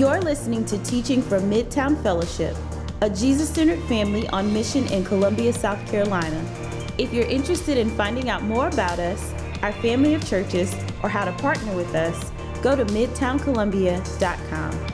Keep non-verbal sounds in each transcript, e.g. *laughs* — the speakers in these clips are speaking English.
You're listening to Teaching from Midtown Fellowship, a Jesus centered family on mission in Columbia, South Carolina. If you're interested in finding out more about us, our family of churches, or how to partner with us, go to midtowncolumbia.com.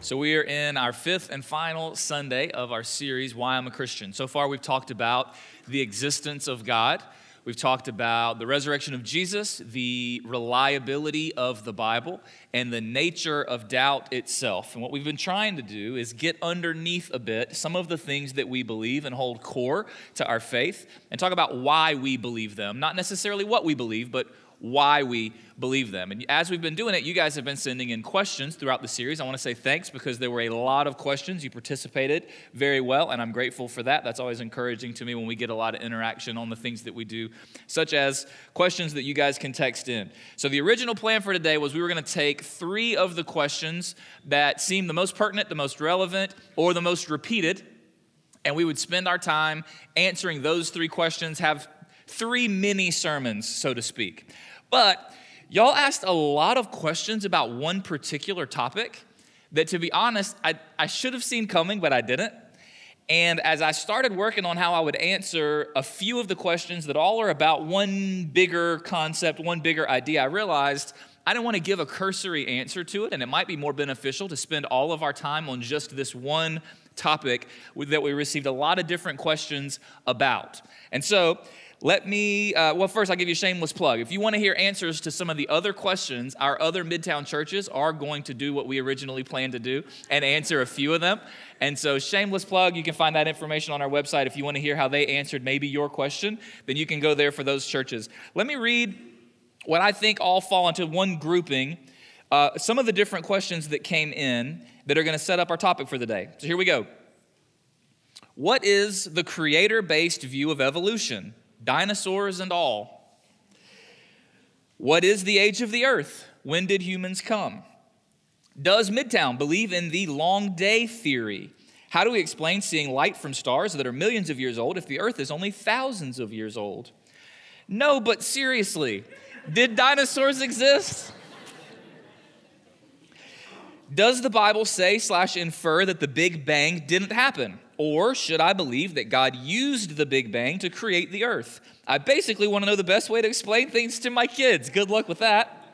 So, we are in our fifth and final Sunday of our series, Why I'm a Christian. So far, we've talked about the existence of God. We've talked about the resurrection of Jesus, the reliability of the Bible, and the nature of doubt itself. And what we've been trying to do is get underneath a bit some of the things that we believe and hold core to our faith and talk about why we believe them. Not necessarily what we believe, but why we believe them. And as we've been doing it, you guys have been sending in questions throughout the series. I want to say thanks because there were a lot of questions. You participated very well, and I'm grateful for that. That's always encouraging to me when we get a lot of interaction on the things that we do, such as questions that you guys can text in. So, the original plan for today was we were going to take three of the questions that seem the most pertinent, the most relevant, or the most repeated, and we would spend our time answering those three questions, have three mini sermons, so to speak. But y'all asked a lot of questions about one particular topic that, to be honest, I, I should have seen coming, but I didn't. And as I started working on how I would answer a few of the questions that all are about one bigger concept, one bigger idea, I realized I didn't want to give a cursory answer to it, and it might be more beneficial to spend all of our time on just this one topic that we received a lot of different questions about. And so, let me, uh, well, first, I'll give you a shameless plug. If you want to hear answers to some of the other questions, our other Midtown churches are going to do what we originally planned to do and answer a few of them. And so, shameless plug, you can find that information on our website. If you want to hear how they answered maybe your question, then you can go there for those churches. Let me read what I think all fall into one grouping. Uh, some of the different questions that came in that are going to set up our topic for the day. So, here we go. What is the creator based view of evolution? Dinosaurs and all. What is the age of the earth? When did humans come? Does Midtown believe in the long day theory? How do we explain seeing light from stars that are millions of years old if the earth is only thousands of years old? No, but seriously, did dinosaurs exist? Does the Bible say slash infer that the Big Bang didn't happen? Or should I believe that God used the Big Bang to create the earth? I basically want to know the best way to explain things to my kids. Good luck with that.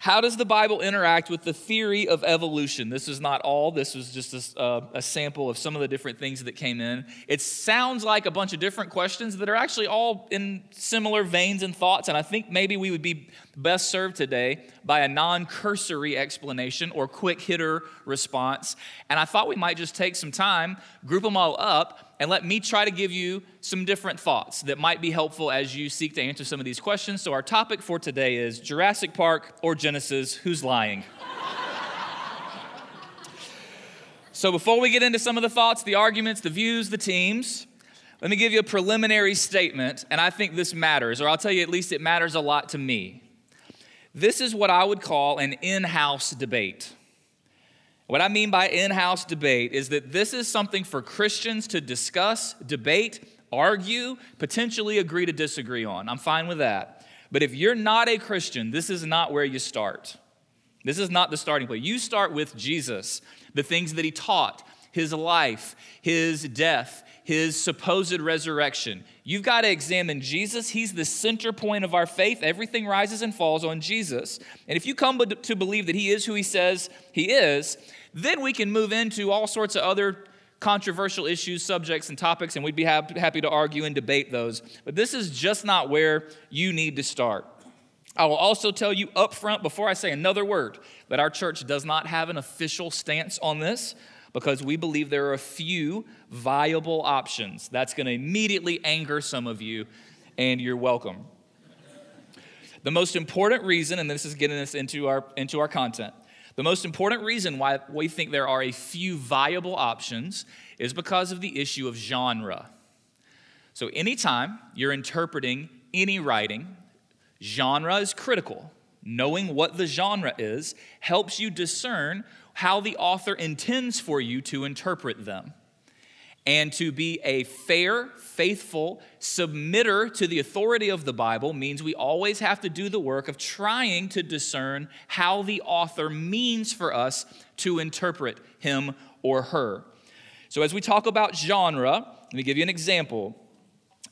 How does the Bible interact with the theory of evolution? This is not all, this was just a, uh, a, sample of some of the different things that came in. It sounds like a bunch of different questions that are actually all in similar veins and thoughts, and I think maybe we would be best served today by a non cursory explanation or quick hitter response. And I thought we might just take some time, group them all up, and let me try to give you some different thoughts that might be helpful as you seek to answer some of these questions. So, our topic for today is Jurassic Park or Genesis Who's lying? *laughs* so, before we get into some of the thoughts, the arguments, the views, the teams, let me give you a preliminary statement, and I think this matters, or I'll tell you at least it matters a lot to me. This is what I would call an in house debate. What I mean by in house debate is that this is something for Christians to discuss, debate, argue, potentially agree to disagree on. I'm fine with that. But if you're not a Christian, this is not where you start. This is not the starting point. You start with Jesus, the things that he taught, his life, his death, his supposed resurrection. You've got to examine Jesus. He's the center point of our faith. Everything rises and falls on Jesus. And if you come to believe that he is who he says he is, then we can move into all sorts of other controversial issues, subjects, and topics, and we'd be happy to argue and debate those. But this is just not where you need to start. I will also tell you up front before I say another word that our church does not have an official stance on this because we believe there are a few viable options. That's going to immediately anger some of you, and you're welcome. The most important reason, and this is getting us into our, into our content, the most important reason why we think there are a few viable options is because of the issue of genre. So, anytime you're interpreting any writing, genre is critical. Knowing what the genre is helps you discern how the author intends for you to interpret them. And to be a fair, faithful submitter to the authority of the Bible means we always have to do the work of trying to discern how the author means for us to interpret him or her. So, as we talk about genre, let me give you an example.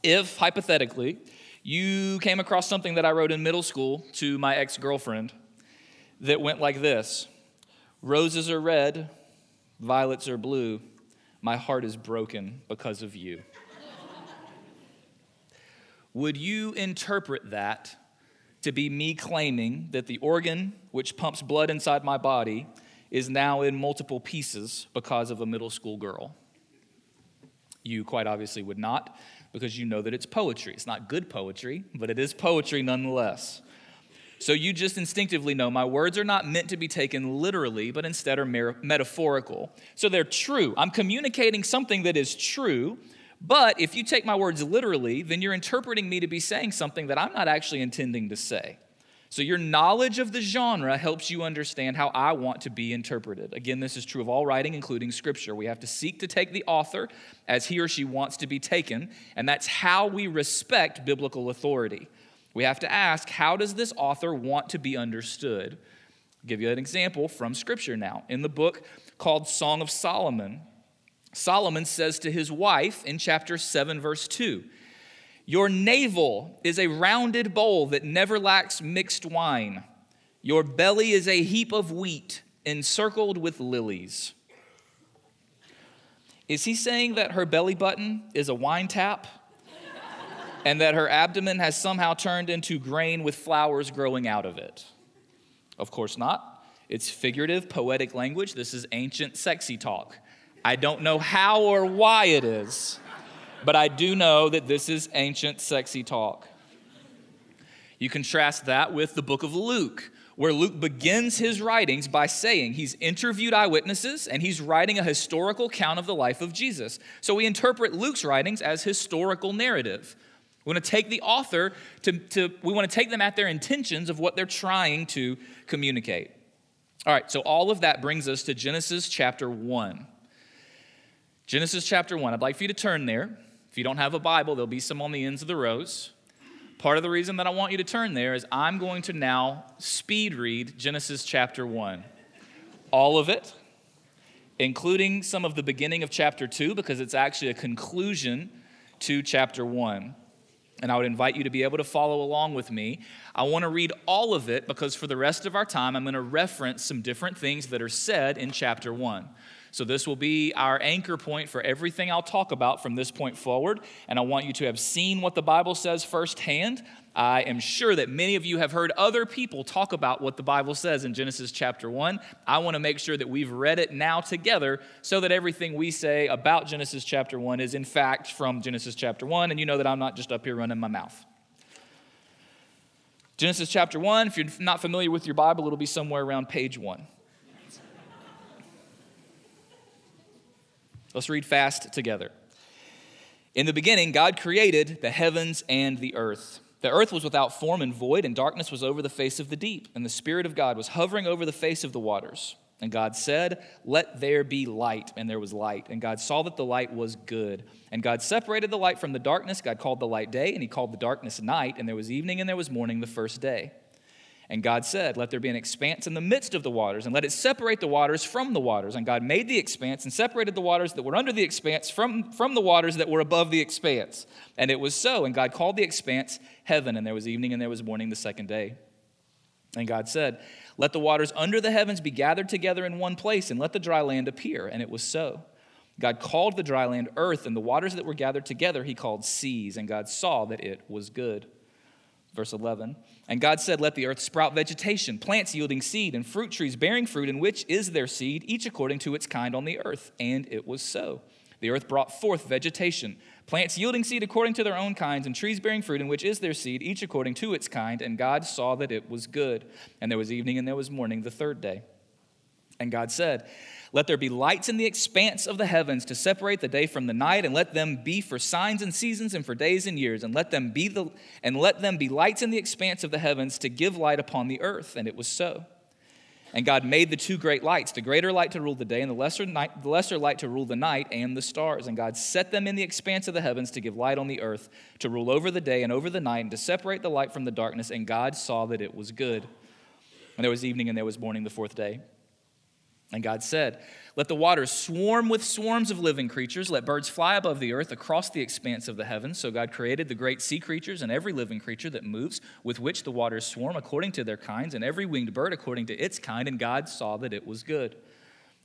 If, hypothetically, you came across something that I wrote in middle school to my ex girlfriend that went like this Roses are red, violets are blue. My heart is broken because of you. Would you interpret that to be me claiming that the organ which pumps blood inside my body is now in multiple pieces because of a middle school girl? You quite obviously would not, because you know that it's poetry. It's not good poetry, but it is poetry nonetheless. So you just instinctively know my words are not meant to be taken literally, but instead are mer- metaphorical. So they're true. I'm communicating something that is true, but if you take my words literally, then you're interpreting me to be saying something that I'm not actually intending to say. So, your knowledge of the genre helps you understand how I want to be interpreted. Again, this is true of all writing, including scripture. We have to seek to take the author as he or she wants to be taken, and that's how we respect biblical authority. We have to ask, how does this author want to be understood? I'll give you an example from scripture now. In the book called Song of Solomon, Solomon says to his wife in chapter 7, verse 2, your navel is a rounded bowl that never lacks mixed wine. Your belly is a heap of wheat encircled with lilies. Is he saying that her belly button is a wine tap? And that her abdomen has somehow turned into grain with flowers growing out of it? Of course not. It's figurative, poetic language. This is ancient sexy talk. I don't know how or why it is but I do know that this is ancient, sexy talk. You contrast that with the book of Luke, where Luke begins his writings by saying he's interviewed eyewitnesses and he's writing a historical account of the life of Jesus. So we interpret Luke's writings as historical narrative. We want to take the author to, to we want to take them at their intentions of what they're trying to communicate. All right, so all of that brings us to Genesis chapter 1. Genesis chapter 1. I'd like for you to turn there. If you don't have a Bible, there'll be some on the ends of the rows. Part of the reason that I want you to turn there is I'm going to now speed read Genesis chapter 1. All of it, including some of the beginning of chapter 2, because it's actually a conclusion to chapter 1. And I would invite you to be able to follow along with me. I want to read all of it because for the rest of our time, I'm going to reference some different things that are said in chapter 1. So, this will be our anchor point for everything I'll talk about from this point forward. And I want you to have seen what the Bible says firsthand. I am sure that many of you have heard other people talk about what the Bible says in Genesis chapter 1. I want to make sure that we've read it now together so that everything we say about Genesis chapter 1 is, in fact, from Genesis chapter 1. And you know that I'm not just up here running my mouth. Genesis chapter 1, if you're not familiar with your Bible, it'll be somewhere around page 1. Let's read fast together. In the beginning, God created the heavens and the earth. The earth was without form and void, and darkness was over the face of the deep, and the Spirit of God was hovering over the face of the waters. And God said, Let there be light. And there was light. And God saw that the light was good. And God separated the light from the darkness. God called the light day, and He called the darkness night. And there was evening and there was morning the first day. And God said, Let there be an expanse in the midst of the waters, and let it separate the waters from the waters. And God made the expanse and separated the waters that were under the expanse from, from the waters that were above the expanse. And it was so. And God called the expanse heaven, and there was evening and there was morning the second day. And God said, Let the waters under the heavens be gathered together in one place, and let the dry land appear. And it was so. God called the dry land earth, and the waters that were gathered together he called seas. And God saw that it was good. Verse 11. And God said, Let the earth sprout vegetation, plants yielding seed, and fruit trees bearing fruit, in which is their seed, each according to its kind on the earth. And it was so. The earth brought forth vegetation, plants yielding seed according to their own kinds, and trees bearing fruit, in which is their seed, each according to its kind. And God saw that it was good. And there was evening and there was morning the third day. And God said, let there be lights in the expanse of the heavens to separate the day from the night, and let them be for signs and seasons and for days and years, and let them be the and let them be lights in the expanse of the heavens to give light upon the earth. And it was so. And God made the two great lights, the greater light to rule the day, and the lesser, night, the lesser light to rule the night and the stars. And God set them in the expanse of the heavens to give light on the earth, to rule over the day and over the night, and to separate the light from the darkness. And God saw that it was good. And there was evening and there was morning the fourth day. And God said, Let the waters swarm with swarms of living creatures. Let birds fly above the earth across the expanse of the heavens. So God created the great sea creatures and every living creature that moves, with which the waters swarm according to their kinds, and every winged bird according to its kind. And God saw that it was good.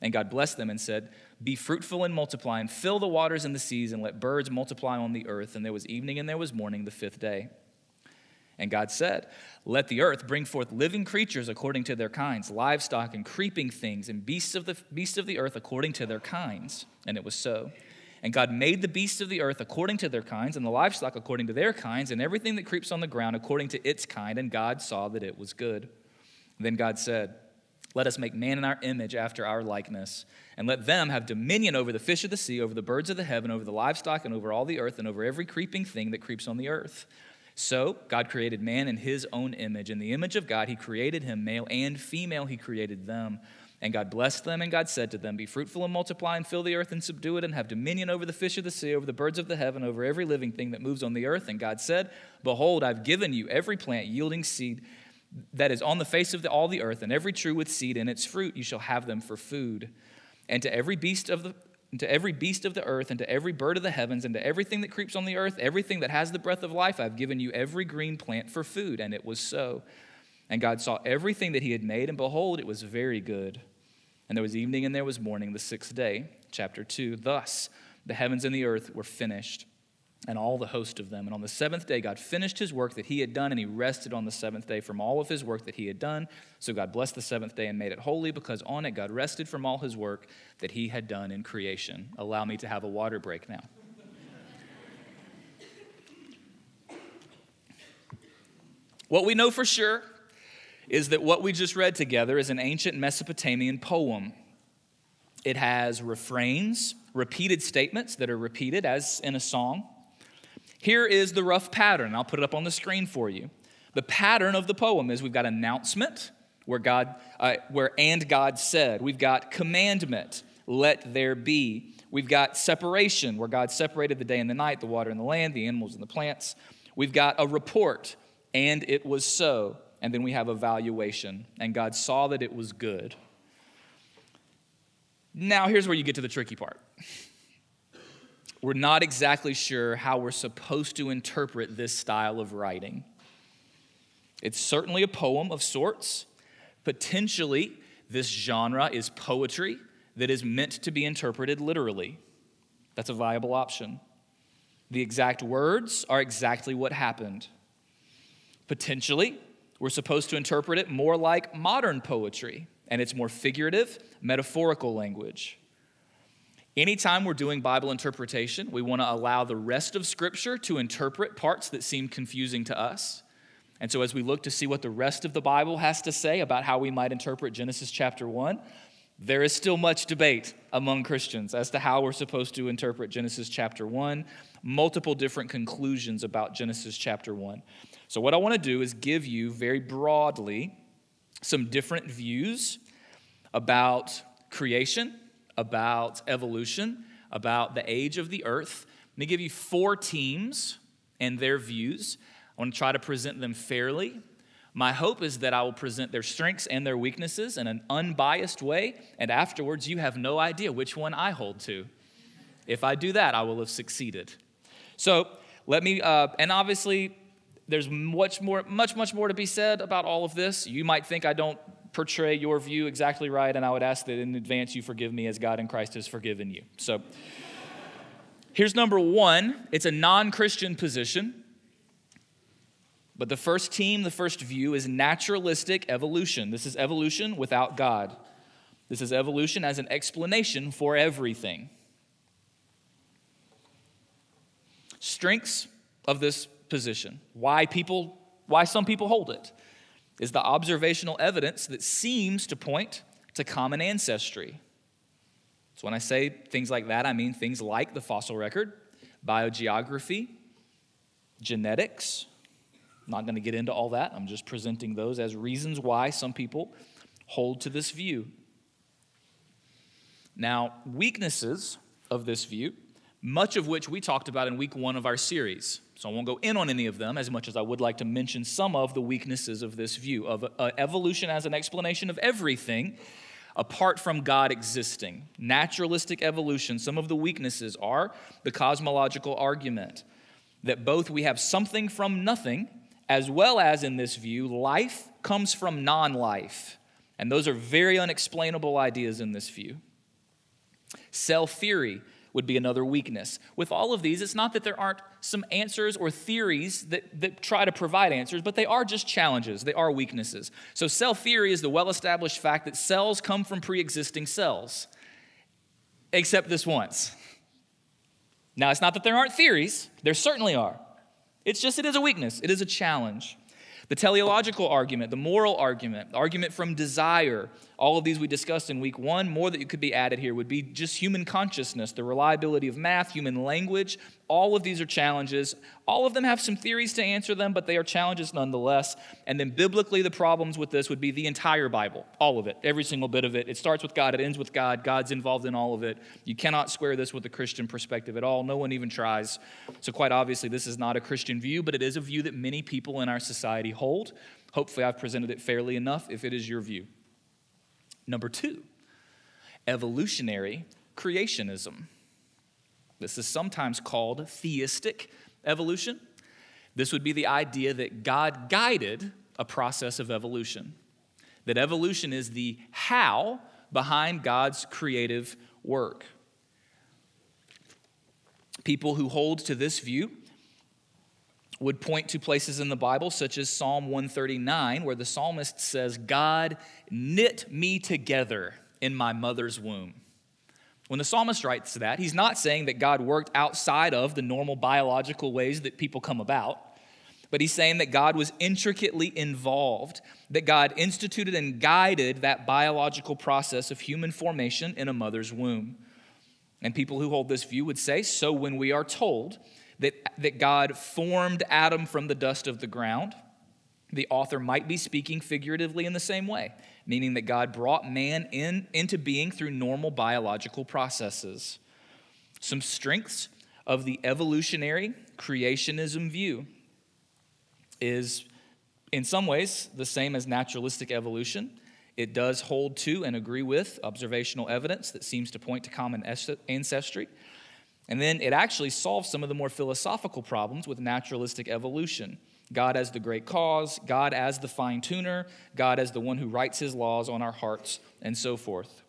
And God blessed them and said, Be fruitful and multiply, and fill the waters and the seas, and let birds multiply on the earth. And there was evening and there was morning the fifth day. And God said, Let the earth bring forth living creatures according to their kinds, livestock and creeping things, and beasts of the, beasts of the earth according to their kinds. And it was so. And God made the beasts of the earth according to their kinds, and the livestock according to their kinds, and everything that creeps on the ground according to its kind. And God saw that it was good. Then God said, Let us make man in our image after our likeness, and let them have dominion over the fish of the sea, over the birds of the heaven, over the livestock, and over all the earth, and over every creeping thing that creeps on the earth. So, God created man in his own image. In the image of God, he created him, male and female, he created them. And God blessed them, and God said to them, Be fruitful and multiply, and fill the earth and subdue it, and have dominion over the fish of the sea, over the birds of the heaven, over every living thing that moves on the earth. And God said, Behold, I've given you every plant yielding seed that is on the face of the, all the earth, and every tree with seed in its fruit, you shall have them for food. And to every beast of the and to every beast of the earth, and to every bird of the heavens, and to everything that creeps on the earth, everything that has the breath of life, I've given you every green plant for food. And it was so. And God saw everything that he had made, and behold, it was very good. And there was evening and there was morning, the sixth day. Chapter 2. Thus the heavens and the earth were finished and all the host of them. And on the seventh day, God finished his work that he had done, and he rested on the seventh day from all of his work that he had done. So God blessed the seventh day and made it holy, because on it God rested from all his work that he had done in creation. Allow me to have a water break now. what we know for sure is that what we just read together is an ancient Mesopotamian poem. It has refrains, repeated statements that are repeated as in a song. Here is the rough pattern. I'll put it up on the screen for you. The pattern of the poem is we've got announcement, where God, uh, where and God said. We've got commandment, let there be. We've got separation, where God separated the day and the night, the water and the land, the animals and the plants. We've got a report, and it was so. And then we have evaluation, and God saw that it was good. Now, here's where you get to the tricky part we're not exactly sure how we're supposed to interpret this style of writing. It's certainly a poem of sorts. Potentially, this genre is poetry that is meant to be interpreted literally. That's a viable option. The exact words are exactly what happened. Potentially, we're supposed to interpret it more like modern poetry, and it's more figurative, metaphorical language. Anytime we're doing Bible interpretation, we want to allow the rest of Scripture to interpret parts that seem confusing to us. And so, as we look to see what the rest of the Bible has to say about how we might interpret Genesis chapter 1, there is still much debate among Christians as to how we're supposed to interpret Genesis chapter 1, multiple different conclusions about Genesis chapter 1. So, what I want to do is give you very broadly some different views about creation about evolution, about the age of the earth. I'm going to give you four teams and their views. I want to try to present them fairly. My hope is that I will present their strengths and their weaknesses in an unbiased way, and afterwards, you have no idea which one I hold to. If I do that, I will have succeeded. So, let me, uh, and obviously, there's much more, much, much more to be said about all of this. You might think I don't portray your view exactly right, and I would ask that in advance you forgive me as God in Christ has forgiven you. So here's number one it's a non Christian position. But the first team, the first view is naturalistic evolution. This is evolution without God. This is evolution as an explanation for everything. Strengths of this position. Why people why some people hold it is the observational evidence that seems to point to common ancestry. So when I say things like that, I mean things like the fossil record, biogeography, genetics. I'm not going to get into all that. I'm just presenting those as reasons why some people hold to this view. Now, weaknesses of this view, much of which we talked about in week one of our series. So I won't go in on any of them as much as I would like to mention some of the weaknesses of this view of uh, evolution as an explanation of everything apart from God existing. Naturalistic evolution, some of the weaknesses are the cosmological argument that both we have something from nothing, as well as in this view, life comes from non life. And those are very unexplainable ideas in this view. Cell theory would be another weakness. With all of these, it's not that there aren't some answers or theories that, that try to provide answers, but they are just challenges, they are weaknesses. So, cell theory is the well established fact that cells come from pre existing cells, except this once. Now, it's not that there aren't theories, there certainly are. It's just it is a weakness, it is a challenge. The teleological argument, the moral argument, the argument from desire, all of these we discussed in week one. More that could be added here would be just human consciousness, the reliability of math, human language. All of these are challenges. All of them have some theories to answer them, but they are challenges nonetheless. And then biblically, the problems with this would be the entire Bible, all of it, every single bit of it. It starts with God, it ends with God. God's involved in all of it. You cannot square this with a Christian perspective at all. No one even tries. So, quite obviously, this is not a Christian view, but it is a view that many people in our society hold. Hopefully, I've presented it fairly enough if it is your view. Number two, evolutionary creationism. This is sometimes called theistic evolution. This would be the idea that God guided a process of evolution, that evolution is the how behind God's creative work. People who hold to this view would point to places in the Bible, such as Psalm 139, where the psalmist says, God knit me together in my mother's womb. When the psalmist writes that, he's not saying that God worked outside of the normal biological ways that people come about, but he's saying that God was intricately involved, that God instituted and guided that biological process of human formation in a mother's womb. And people who hold this view would say, so when we are told that, that God formed Adam from the dust of the ground, the author might be speaking figuratively in the same way, meaning that God brought man in, into being through normal biological processes. Some strengths of the evolutionary creationism view is, in some ways, the same as naturalistic evolution. It does hold to and agree with observational evidence that seems to point to common ancestry. And then it actually solves some of the more philosophical problems with naturalistic evolution. God as the great cause, God as the fine tuner, God as the one who writes his laws on our hearts, and so forth.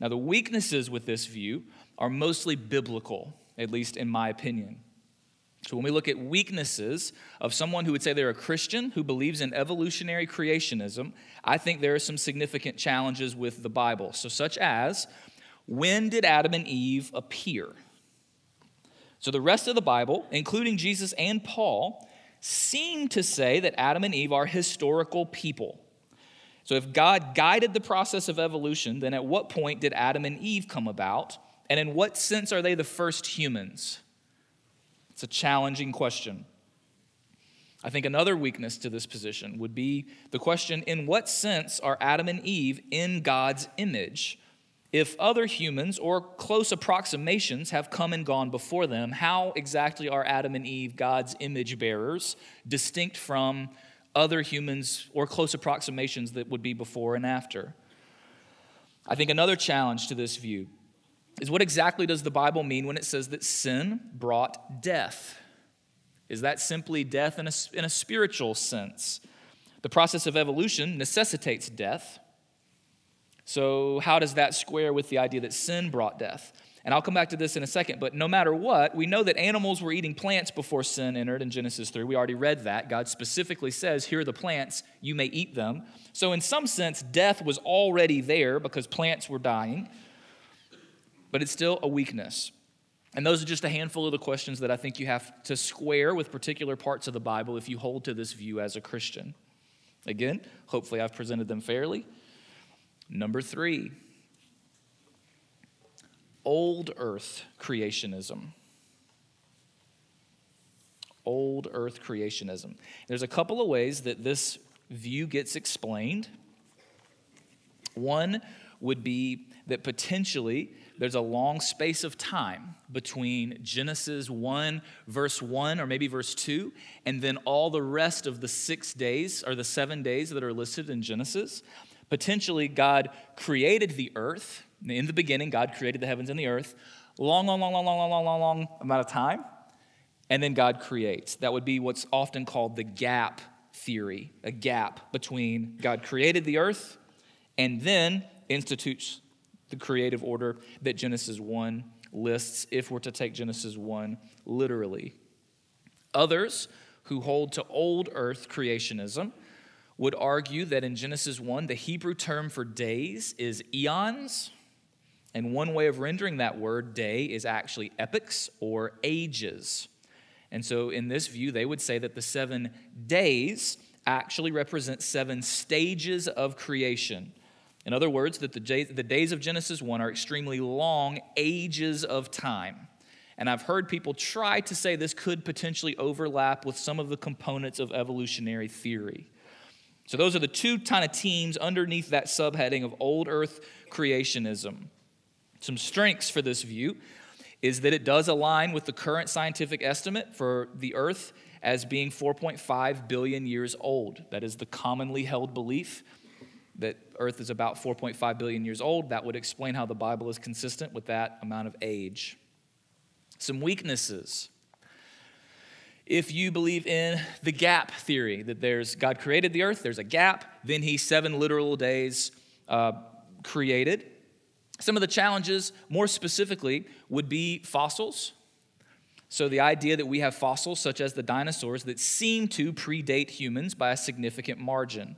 Now, the weaknesses with this view are mostly biblical, at least in my opinion. So, when we look at weaknesses of someone who would say they're a Christian who believes in evolutionary creationism, I think there are some significant challenges with the Bible. So, such as when did Adam and Eve appear? So the rest of the Bible, including Jesus and Paul, seem to say that Adam and Eve are historical people. So if God guided the process of evolution, then at what point did Adam and Eve come about? And in what sense are they the first humans? It's a challenging question. I think another weakness to this position would be the question in what sense are Adam and Eve in God's image? If other humans or close approximations have come and gone before them, how exactly are Adam and Eve God's image bearers, distinct from other humans or close approximations that would be before and after? I think another challenge to this view is what exactly does the Bible mean when it says that sin brought death? Is that simply death in a, in a spiritual sense? The process of evolution necessitates death. So, how does that square with the idea that sin brought death? And I'll come back to this in a second, but no matter what, we know that animals were eating plants before sin entered in Genesis 3. We already read that. God specifically says, Here are the plants, you may eat them. So, in some sense, death was already there because plants were dying, but it's still a weakness. And those are just a handful of the questions that I think you have to square with particular parts of the Bible if you hold to this view as a Christian. Again, hopefully I've presented them fairly. Number three, old earth creationism. Old earth creationism. There's a couple of ways that this view gets explained. One would be that potentially there's a long space of time between Genesis 1, verse 1, or maybe verse 2, and then all the rest of the six days or the seven days that are listed in Genesis. Potentially, God created the earth. In the beginning, God created the heavens and the earth. Long, long, long, long, long, long, long, long amount of time. And then God creates. That would be what's often called the gap theory, a gap between God created the earth and then institutes the creative order that Genesis 1 lists, if we're to take Genesis 1 literally. Others who hold to old earth creationism would argue that in Genesis 1, the Hebrew term for days is yom. And one way of rendering that word, day, is actually epochs or ages. And so, in this view, they would say that the seven days actually represent seven stages of creation. In other words, that the, days of Genesis 1 are extremely long ages of time. And I've heard people try to say this could potentially overlap with some of the components of evolutionary theory. So, those are the two kind of teams underneath that subheading of old earth creationism. Some strengths for this view is that it does align with the current scientific estimate for the earth as being 4.5 billion years old. That is the commonly held belief that Earth is about 4.5 billion years old. That would explain how the Bible is consistent with that amount of age. Some weaknesses. If you believe in the gap theory, that there's God created the earth, there's a gap, then He seven literal days uh, created. Some of the challenges, more specifically, would be fossils. So, the idea that we have fossils, such as the dinosaurs, that seem to predate humans by a significant margin.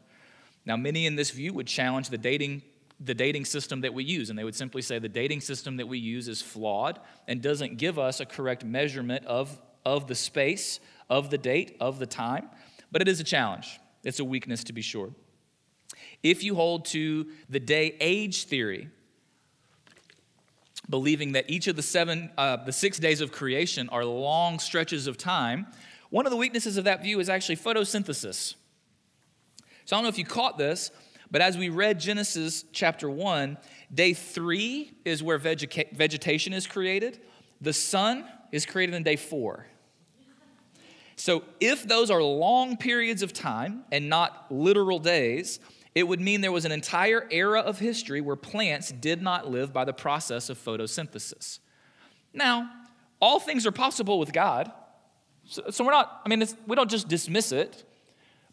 Now, many in this view would challenge the dating, the dating system that we use, and they would simply say the dating system that we use is flawed and doesn't give us a correct measurement of, of the space, of the date, of the time. But it is a challenge, it's a weakness to be sure. If you hold to the day age theory, believing that each of the seven, uh, the six days of creation are long stretches of time, one of the weaknesses of that view is actually photosynthesis. So I don't know if you caught this, but as we read Genesis chapter 1, day three is where vegeta- vegetation is created. The sun is created in day four. So if those are long periods of time and not literal days, it would mean there was an entire era of history where plants did not live by the process of photosynthesis. Now, all things are possible with God. So, so we're not, I mean, we don't just dismiss it,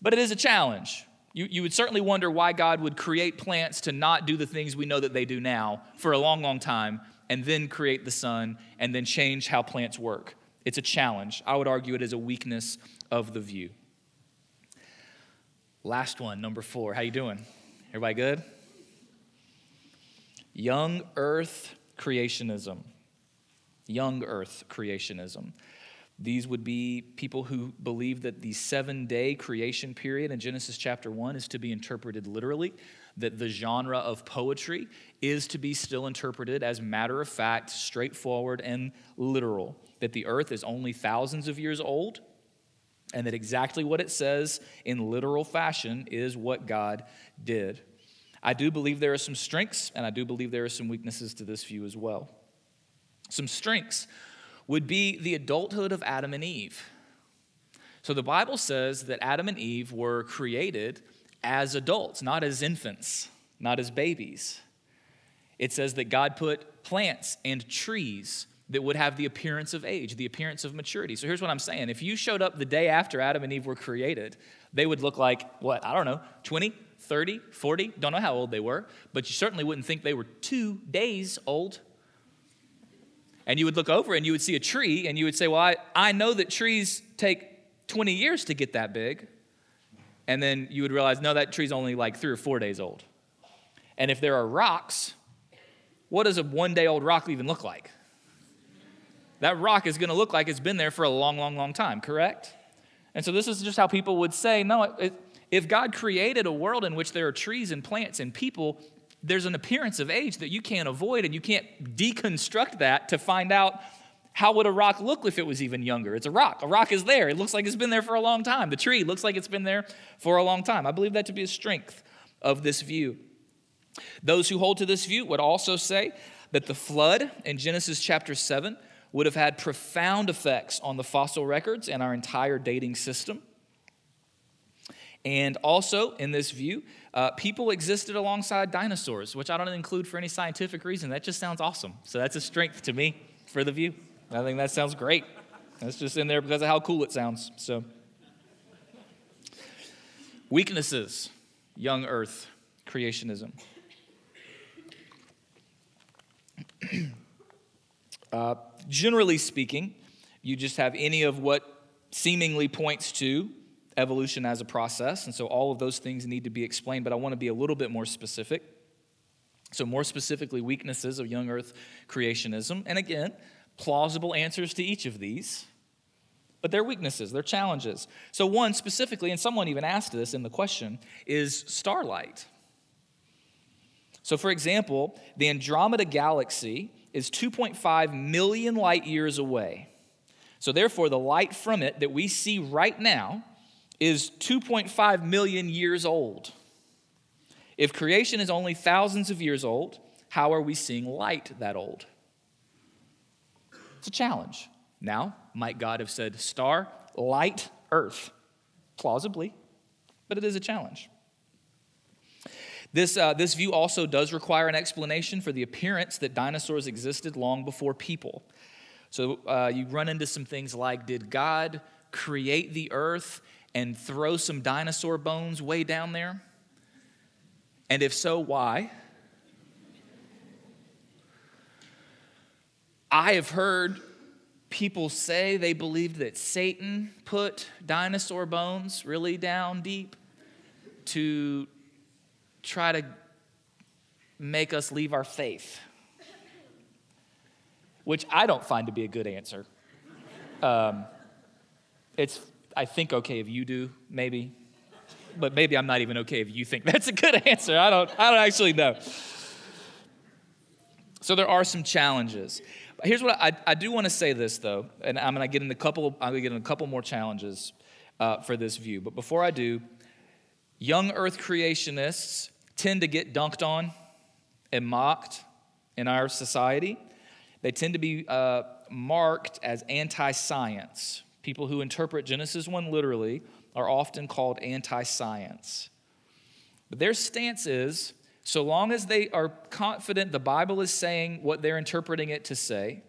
but it is a challenge. You, you would certainly wonder why God would create plants to not do the things we know that they do now for a long, long time, and then create the sun and then change how plants work. It's a challenge. I would argue it is a weakness of the view. Last one, number four. How you doing? Everybody good? Young Earth creationism. Young Earth creationism. These would be people who believe that the seven day creation period in Genesis chapter 1 is to be interpreted literally, that the genre of poetry is to be still interpreted as matter of fact, straightforward, and literal, that the earth is only thousands of years old, and that exactly what it says in literal fashion is what God did. I do believe there are some strengths, and I do believe there are some weaknesses to this view as well. Some strengths would be the adulthood of Adam and Eve. So the Bible says that Adam and Eve were created as adults, not as infants, not as babies. It says that God put plants and trees that would have the appearance of age, the appearance of maturity. So here's what I'm saying. If you showed up the day after Adam and Eve were created, they would look like, what, I don't know, 20, 30, 40, don't know how old they were, but you certainly wouldn't think they were two days old. And you would look over and you would see a tree and you would say, Well, I, I know that trees take 20 years to get that big. And then you would realize, no, that tree's only like three or four days old. And if there are rocks, what does a one day old rock even look like? That rock is going to look like it's been there for a long, long, long time, correct? And so this is just how people would say, no, it, if God created a world in which there are trees and plants and people, there's an appearance of age that you can't avoid, and you can't deconstruct that to find out how would a rock look if it was even younger? It's a rock. A rock is there. It looks like it's been there for a long time. The tree looks like it's been there for a long time. I believe that to be a strength of this view. Those who hold to this view would also say that the flood in Genesis chapter 7 would have had profound effects on the fossil records and our entire dating system. And also, in this view, uh, people existed alongside dinosaurs, which I don't include for any scientific reason. That just sounds awesome. So that's a strength to me for the view. I think that sounds great. That's just in there because of how cool it sounds. So, weaknesses, young earth, creationism. *clears throat* uh, generally speaking, you just have any of what seemingly points to evolution as a process. And so all of those things need to be explained, but I want to be a little bit more specific. So, more specifically, weaknesses of young earth creationism. And again, plausible answers to each of these, but they're weaknesses, they're challenges. So, one specifically, and someone even asked this in the question, is starlight. So, for example, the Andromeda galaxy is 2.5 million light years away. So, therefore, the light from it that we see right now is 2.5 million years old. If creation is only thousands of years old, how are we seeing light that old? It's a challenge. Now, might God have said, star, light, earth? Plausibly, but it is a challenge. This, uh, this view also does require an explanation for the appearance that dinosaurs existed long before people. So uh, you run into some things like Did God create the earth and throw some dinosaur bones way down there? And if so, why? I have heard people say they believed that Satan put dinosaur bones really down deep to try to make us leave our faith, which I don't find to be a good answer. Um, it's I think okay if you do, maybe. But maybe I'm not even okay if you think *laughs* that's a good answer. I don't, I don't actually know. So there are some challenges. Here's what I, I do want to say this though, and I'm going to get in a couple. I'm going to get in a couple more challenges uh, for this view. But before I do, young Earth creationists tend to get dunked on and mocked in our society. They tend to be uh, marked as anti-science People who interpret Genesis 1 literally are often called anti science. But their stance is so long as they are confident the Bible is saying what they're interpreting it to say,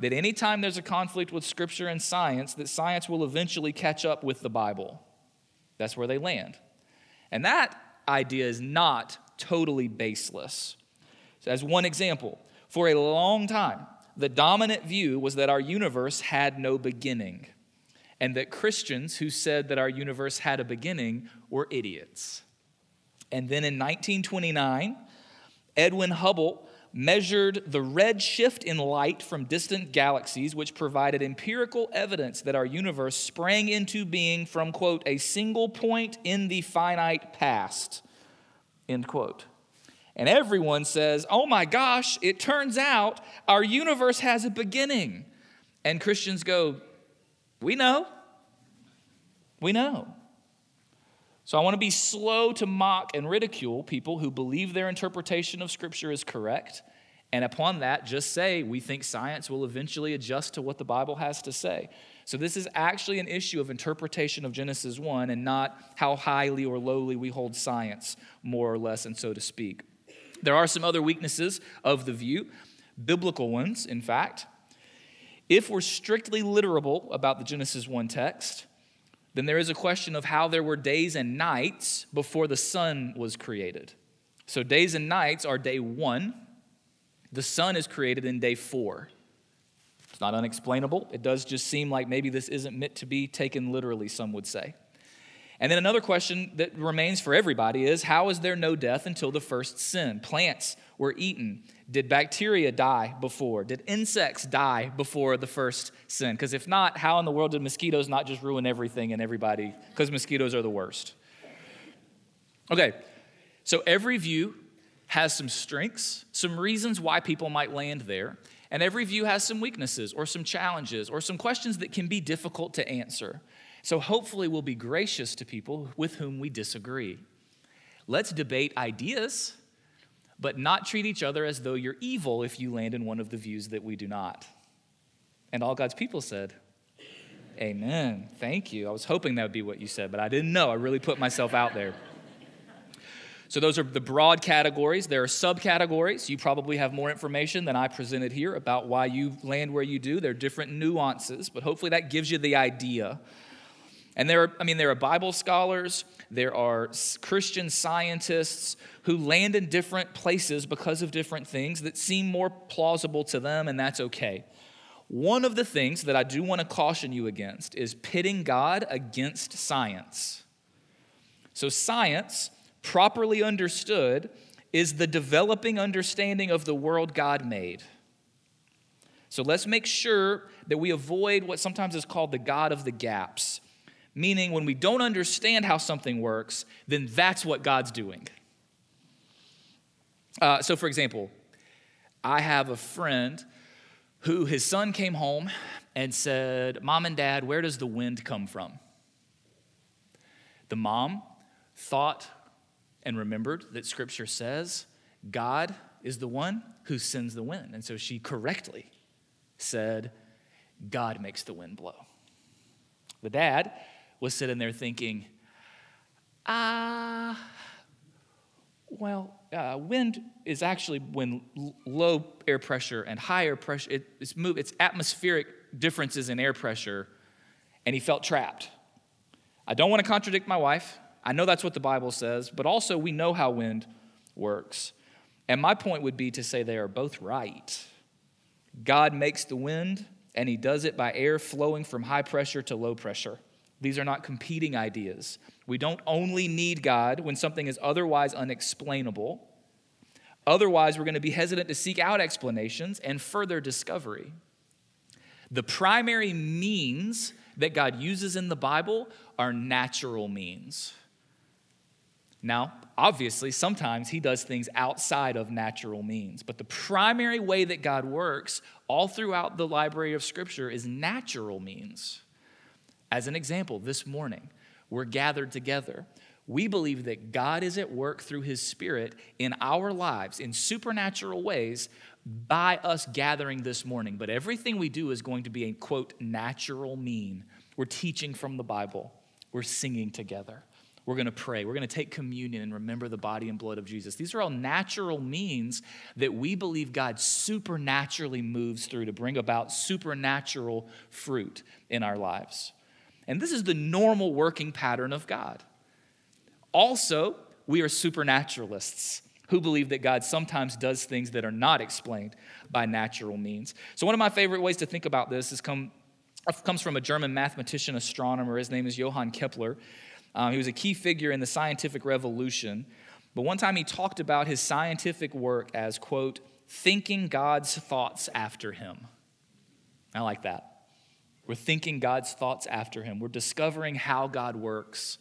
that anytime there's a conflict with Scripture and science, that science will eventually catch up with the Bible. That's where they land. And that idea is not totally baseless. So as one example, for a long time, the dominant view was that our universe had no beginning and that Christians who said that our universe had a beginning were idiots. And then in 1929, Edwin Hubble measured the red shift in light from distant galaxies, which provided empirical evidence that our universe sprang into being from, quote, a single point in the finite past, end quote. And everyone says, oh my gosh, it turns out our universe has a beginning. And Christians go, we know. We know. So I want to be slow to mock and ridicule people who believe their interpretation of Scripture is correct. And upon that, just say, we think science will eventually adjust to what the Bible has to say. So, this is actually an issue of interpretation of Genesis 1 and not how highly or lowly we hold science, more or less, and so to speak. There are some other weaknesses of the view, biblical ones, in fact. If we're strictly literal about the Genesis 1 text, then there is a question of how there were days and nights before the sun was created. So, days and nights are day one, the sun is created in day four. It's not unexplainable. It does just seem like maybe this isn't meant to be taken literally, some would say. And then another question that remains for everybody is how is there no death until the first sin? Plants were eaten. Did bacteria die before? Did insects die before the first sin? Because if not, how in the world did mosquitoes not just ruin everything and everybody? Because mosquitoes are the worst. Okay, so every view has some strengths, some reasons why people might land there, and every view has some weaknesses or some challenges or some questions that can be difficult to answer. So hopefully, we'll be gracious to people with whom we disagree. Let's debate ideas, but not treat each other as though you're evil if you land in one of the views that we do not. And all God's people said, Amen. Thank you. I was hoping that would be what you said, but I didn't know. I really put myself out there. So, those are the broad categories. There are subcategories. You probably have more information than I presented here about why you land where you do. There are different nuances, but hopefully that gives you the idea. And there are, I mean, there are Bible scholars, there are Christian scientists who land in different places because of different things that seem more plausible to them, and that's okay. One of the things that I do want to caution you against is pitting God against science. So, science, properly understood, is the developing understanding of the world God made. So, let's make sure that we avoid what sometimes is called the God of the gaps, meaning when we don't understand how something works, then that's what God's doing. Uh, so, for example, I have a friend who his son came home and said, Mom and Dad, where does the wind come from? The mom thought and remembered that Scripture says God is the one who sends the wind. And so she correctly said, God makes the wind blow. The dad was sitting there thinking, ah, well, uh, wind is actually when l- low air pressure and higher pressure, it, it's, move, it's atmospheric differences in air pressure, and he felt trapped. I don't want to contradict my wife. I know that's what the Bible says, but also we know how wind works. And my point would be to say they are both right. God makes the wind, and he does it by air flowing from high pressure to low pressure. These are not competing ideas. We don't only need God when something is otherwise unexplainable. Otherwise, we're going to be hesitant to seek out explanations and further discovery. The primary means that God uses in the Bible are natural means. Now, obviously, sometimes he does things outside of natural means, but the primary way that God works all throughout the library of Scripture is natural means. As an example, this morning, we're gathered together. We believe that God is at work through His Spirit in our lives in supernatural ways by us gathering this morning. But everything we do is going to be a quote, natural mean. We're teaching from the Bible, we're singing together. We're going to pray. We're going to take communion and remember the body and blood of Jesus. These are all natural means that we believe God supernaturally moves through to bring about supernatural fruit in our lives. And this is the normal working pattern of God. Also, we are supernaturalists who believe that God sometimes does things that are not explained by natural means. So, one of my favorite ways to think about this is come, comes from a German mathematician, astronomer. His name is Johann Kepler. Um, he was a key figure in the scientific revolution. But one time he talked about his scientific work as, quote, thinking God's thoughts after him. I like that. We're thinking God's thoughts after Him. We're discovering how God works,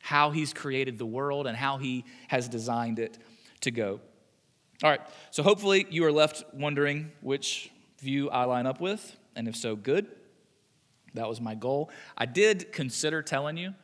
how He's created the world, and how He has designed it to go. All right, so hopefully you are left wondering which view I line up with, and if so, good. That was my goal. I did consider telling you,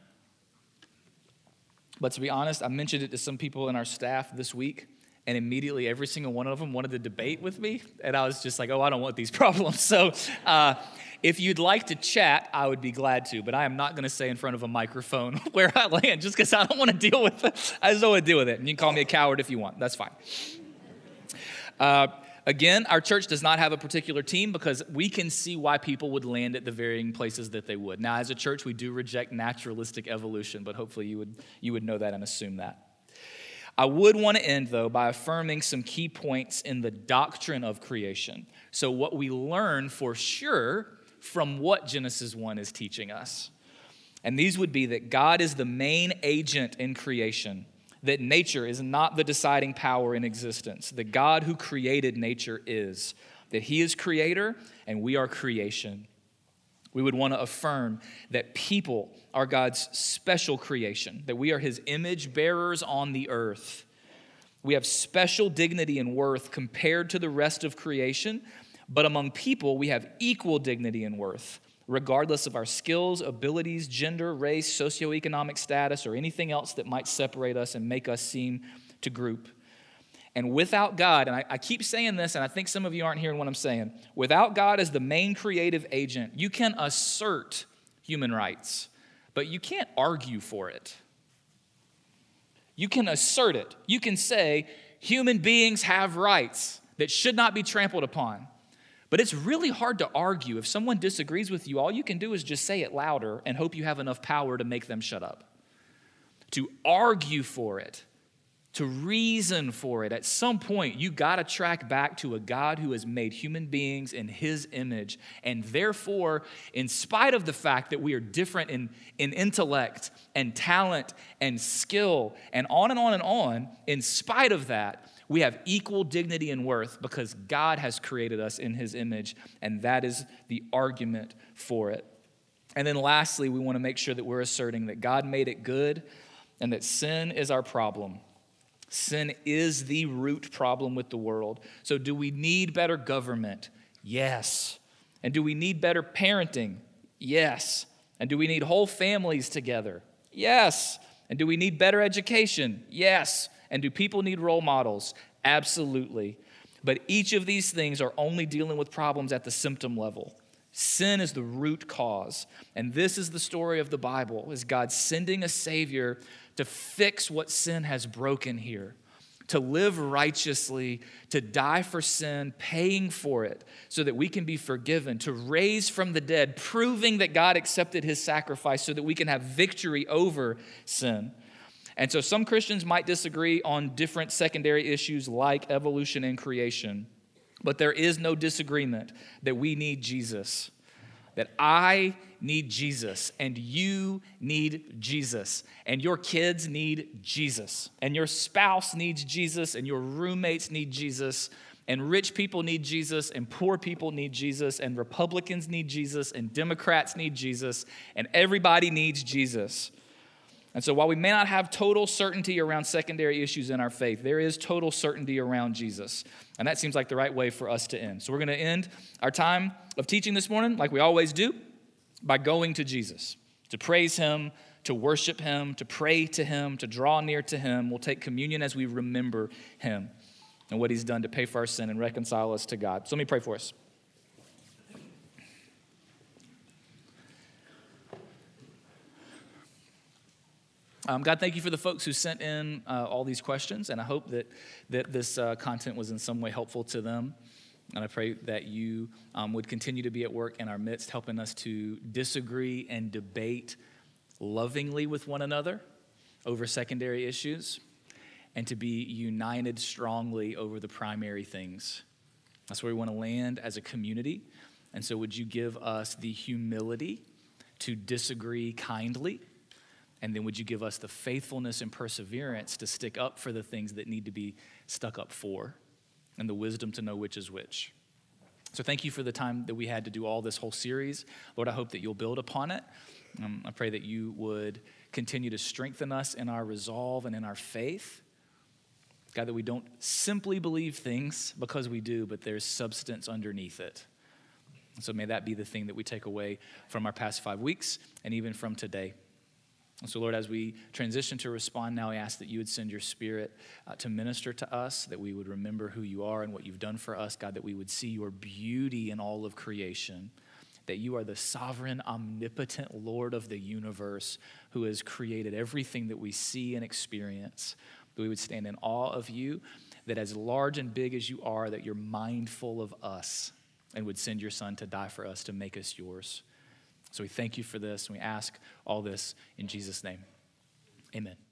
but to be honest, I mentioned it to some people in our staff this week and immediately every single one of them wanted to debate with me and i was just like oh i don't want these *laughs* problems so uh, if you'd like to chat i would be glad to but i am not going to say in front of a microphone *laughs* where i land just because i don't want to deal with it i just don't want to deal with it and you can call me a coward if you want that's fine uh, Again, our church does not have a particular team because we can see why people would land at the varying places that they would. Now, as a church, we do reject naturalistic evolution, but hopefully you would, you would know that and assume that. I would want to end, though, by affirming some key points in the doctrine of creation. So, what we learn for sure from what Genesis 1 is teaching us. And these would be that God is the main agent in creation, that nature is not the deciding power in existence. The God who created nature is, that He is creator and we are creation. We would want to affirm that people are God's special creation, that we are His image bearers on the earth. We have special dignity and worth compared to the rest of creation, but among people, we have equal dignity and worth, regardless of our skills, abilities, gender, race, socioeconomic status, or anything else that might separate us and make us seem to group. And without God, and I, I, keep saying this, and I think some of you aren't hearing what I'm saying, without God as the main creative agent, you can assert human rights, but you can't argue for it. You can assert it. You can say, human beings have rights that should not be trampled upon. But it's really hard to argue. If someone disagrees with you, all you can do is just say it louder and hope you have enough power to make them shut up. To argue for it, to reason for it, at some point, you got to track back to a God who has made human beings in his image. And therefore, in spite of the fact that we are different in, in intellect and talent and skill and on and on and on, in spite of that, we have equal dignity and worth because God has created us in his image, and that is the argument for it. And then lastly, we want to make sure that we're asserting that God made it good and that sin is our problem. Sin is the root problem with the world. So, do we need better government? Yes. And do we need better parenting? Yes. And do we need whole families together? Yes. And do we need better education? Yes. And do people need role models? Absolutely. But each of these things are only dealing with problems at the symptom level. Sin is the root cause. And this is the story of the Bible is God sending a savior to fix what sin has broken here. To live righteously, to die for sin, paying for it so that we can be forgiven, to raise from the dead, proving that God accepted his sacrifice so that we can have victory over sin. And so some Christians might disagree on different secondary issues like evolution and creation, but there is no disagreement that we need Jesus. That I need Jesus, and you need Jesus, and your kids need Jesus, and your spouse needs Jesus, and your roommates need Jesus, and rich people need Jesus, and poor people need Jesus, and Republicans need Jesus, and Democrats need Jesus, and everybody needs Jesus. And so, while we may not have total certainty around secondary issues in our faith, there is total certainty around Jesus. And that seems like the right way for us to end. So, we're going to end our time of teaching this morning, like we always do, by going to Jesus to praise Him, to worship Him, to pray to Him, to draw near to Him. We'll take communion as we remember Him and what He's done to pay for our sin and reconcile us to God. So, let me pray for us. Um, God, thank you for the folks who sent in uh, all these questions, and I hope that, that this uh, content was in some way helpful to them. And I pray that you um, would continue to be at work in our midst, helping us to disagree and debate lovingly with one another over secondary issues, and to be united strongly over the primary things. That's where we want to land as a community. And so, would you give us the humility to disagree kindly? And then would you give us the faithfulness and perseverance to stick up for the things that need to be stuck up for and the wisdom to know which is which? So thank you for the time that we had to do all this whole series. Lord, I hope that you'll build upon it. Um, I pray that you would continue to strengthen us in our resolve and in our faith. God, that we don't simply believe things because we do, but there's substance underneath it. So may that be the thing that we take away from our past five weeks and even from today. And so, Lord, as we transition to respond now, I ask that you would send your spirit uh, to minister to us, that we would remember who you are and what you've done for us, God, that we would see your beauty in all of creation, that you are the sovereign, omnipotent Lord of the universe who has created everything that we see and experience, that we would stand in awe of you, that as large and big as you are, that you're mindful of us and would send your son to die for us to make us yours. So we thank you for this, and we ask all this in Jesus' name. Amen.